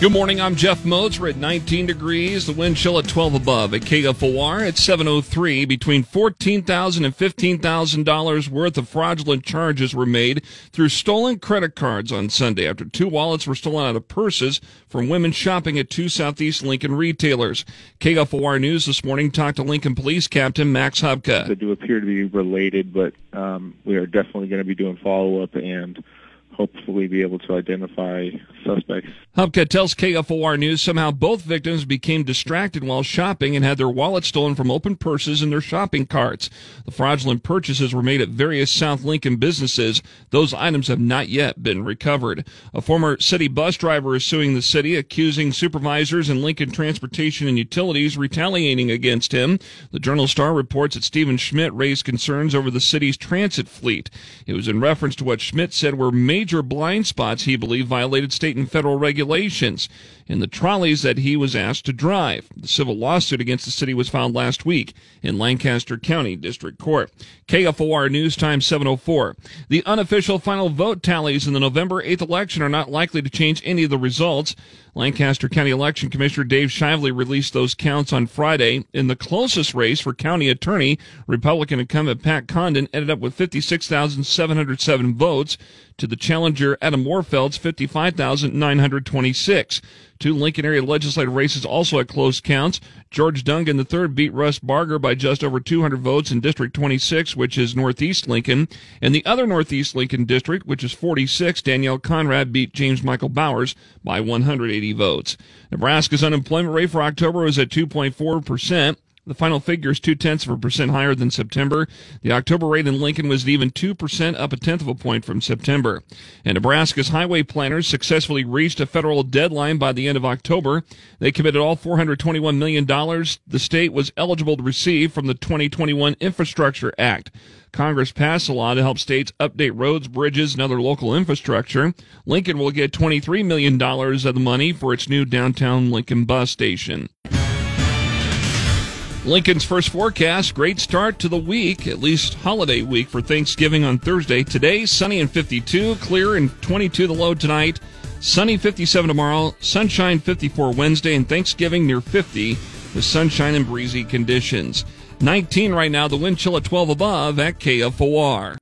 Good morning. I'm Jeff Motz. We're at 19 degrees. The wind chill at 12 above. At KFOR at 703, between $14,000 and $15,000 worth of fraudulent charges were made through stolen credit cards on Sunday after two wallets were stolen out of purses from women shopping at two Southeast Lincoln retailers. KFOR News this morning talked to Lincoln Police Captain Max Hubka. They do appear to be related, but um, we are definitely going to be doing follow up and hopefully be able to identify suspects. Hubka tells KFOR News somehow both victims became distracted while shopping and had their wallets stolen from open purses in their shopping carts. The fraudulent purchases were made at various South Lincoln businesses. Those items have not yet been recovered. A former city bus driver is suing the city, accusing supervisors in Lincoln Transportation and Utilities retaliating against him. The Journal Star reports that Stephen Schmidt raised concerns over the city's transit fleet. It was in reference to what Schmidt said were major major blind spots he believed violated state and federal regulations in the trolleys that he was asked to drive. The civil lawsuit against the city was filed last week in Lancaster County District Court. KFOR News Time 704. The unofficial final vote tallies in the November 8th election are not likely to change any of the results. Lancaster County Election Commissioner Dave Shively released those counts on Friday. In the closest race for county attorney, Republican incumbent Pat Condon ended up with 56,707 votes to the challenger Adam Morfeld's 55,926. Two Lincoln area legislative races also at close counts. George Dungan III beat Russ Barger by just over 200 votes in District 26, which is Northeast Lincoln. In the other Northeast Lincoln district, which is 46, Danielle Conrad beat James Michael Bowers by 180 votes. Nebraska's unemployment rate for October was at 2.4 percent. The final figure is two tenths of a percent higher than September. The October rate in Lincoln was even 2% up a tenth of a point from September. And Nebraska's highway planners successfully reached a federal deadline by the end of October. They committed all $421 million the state was eligible to receive from the 2021 Infrastructure Act. Congress passed a law to help states update roads, bridges, and other local infrastructure. Lincoln will get $23 million of the money for its new downtown Lincoln bus station. Lincoln's first forecast, great start to the week, at least holiday week for Thanksgiving on Thursday. Today, sunny and 52, clear and 22 the low tonight, sunny 57 tomorrow, sunshine 54 Wednesday, and Thanksgiving near 50 with sunshine and breezy conditions. 19 right now, the wind chill at 12 above at KFOR.